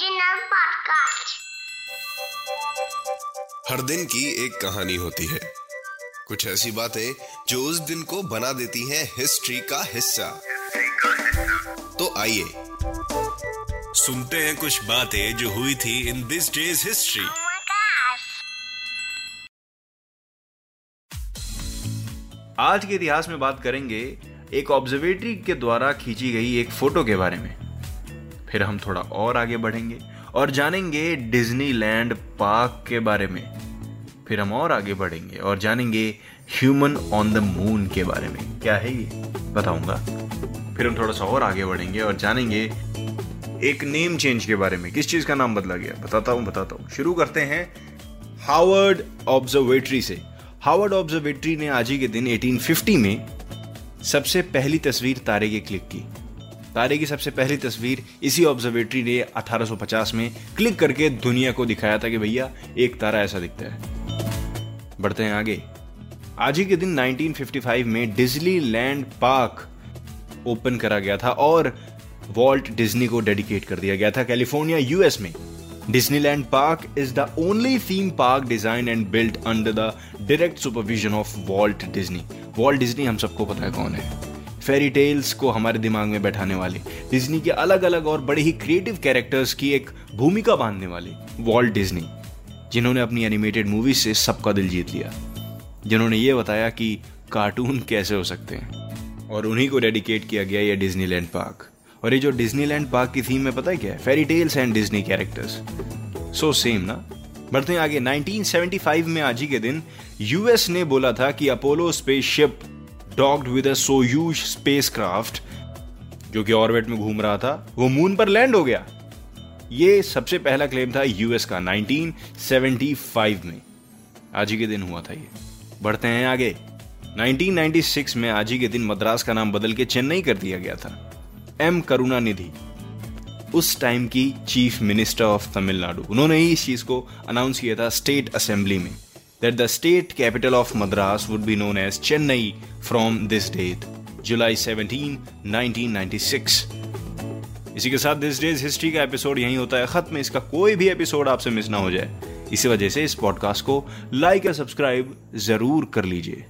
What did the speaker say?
Podcast. हर दिन की एक कहानी होती है कुछ ऐसी बातें जो उस दिन को बना देती हैं हिस्ट्री का हिस्सा तो आइए सुनते हैं कुछ बातें जो हुई थी इन दिस डेज़ हिस्ट्री! आज के इतिहास में बात करेंगे एक ऑब्जर्वेटरी के द्वारा खींची गई एक फ़ोटो के बारे में फिर हम थोड़ा और आगे बढ़ेंगे और जानेंगे डिज्नीलैंड पार्क के बारे में। फिर हम और आगे बढ़ेंगे और जानेंगे ह्यूमन ऑन द मून के बारे में। क्या है ये? बताऊँगा। फिर हम थोड़ा सा और आगे बढ़ेंगे और जानेंगे एक नेम चेंज के बारे में। किस चीज़ का नाम बदला गया? बताता हूँ बताता हूँ। शुरू करते हैं हार्वर्ड ऑब्जर्वेटरी से। हार्वर्ड ऑब्जर्वेटरी ने आज ही के दिन 1850 में सबसे पहली तस्वीर तारे की क्लिक की। तारे की सबसे पहली तस्वीर इसी ऑब्जर्वेटरी ने 1850 में क्लिक करके दुनिया को दिखाया था कि भैया, एक तारा ऐसा दिखता है। बढ़ते हैं आगे। आज ही के दिन 1955 में डिज्नी लैंड पार्क ओपन करा गया था और वॉल्ट डिज्नी को डेडिकेट कर दिया गया था कैलिफ़ोर्निया यूएस में। Disneyland park is the only theme park design and built under the direct supervision of Walt Disney Walt Disney हम सबको पता है कौन है। फेरी टेल्स को हमारे दिमाग में बैठाने वाले डिज्नी के अलग अलग और बड़े ही क्रिएटिव कैरेक्टर्स की एक भूमिका बांधने वाले वॉल्ट डिज्नी जिन्होंने अपनी एनिमेटेड मूवीज़ से सबका दिल जीत लिया, जिन्होंने ये बताया कि कार्टून कैसे हो सकते हैं। और उन्हीं को डेडिकेट किया गया यह डिज्नीलैंड पार्क और ये जो डिज्नीलैंड पार्क की थीम में पता है क्या है? Fairy tales and Disney characters so same ना? बढ़ते हैं आगे। 1975 में आज ही के दिन यूएस ने बोला था कि Apollo spaceship docked with a Soyuz spacecraft, जो कि ऑर्बिट में घूम रहा था, वो मून पर लैंड हो गया। ये सबसे पहला क्लेम था यूएस का 1975 में। आज ही के दिन हुआ था ये। बढ़ते हैं आगे। 1996 में आज ही के दिन मद्रास का नाम बदल के चेन्नई कर दिया गया था। एम करुणानिधि, उस टाइम की चीफ मिनिस्टर ऑफ़ तमिलनाडु। उन्होंने ही इस चीज़ को अनाउंस किया था स्टेट असेंबली में। That the state capital of Madras would be known as Chennai from this date, July 17 1996 इसी के साथ दिस डेज़ हिस्ट्री का एपिसोड यही होता है खत्म। इसका कोई भी एपिसोड आपसे मिस ना हो जाए। इसी वजह से इस पॉडकास्ट को लाइक या सब्सक्राइब ज़रूर कर लीजिए।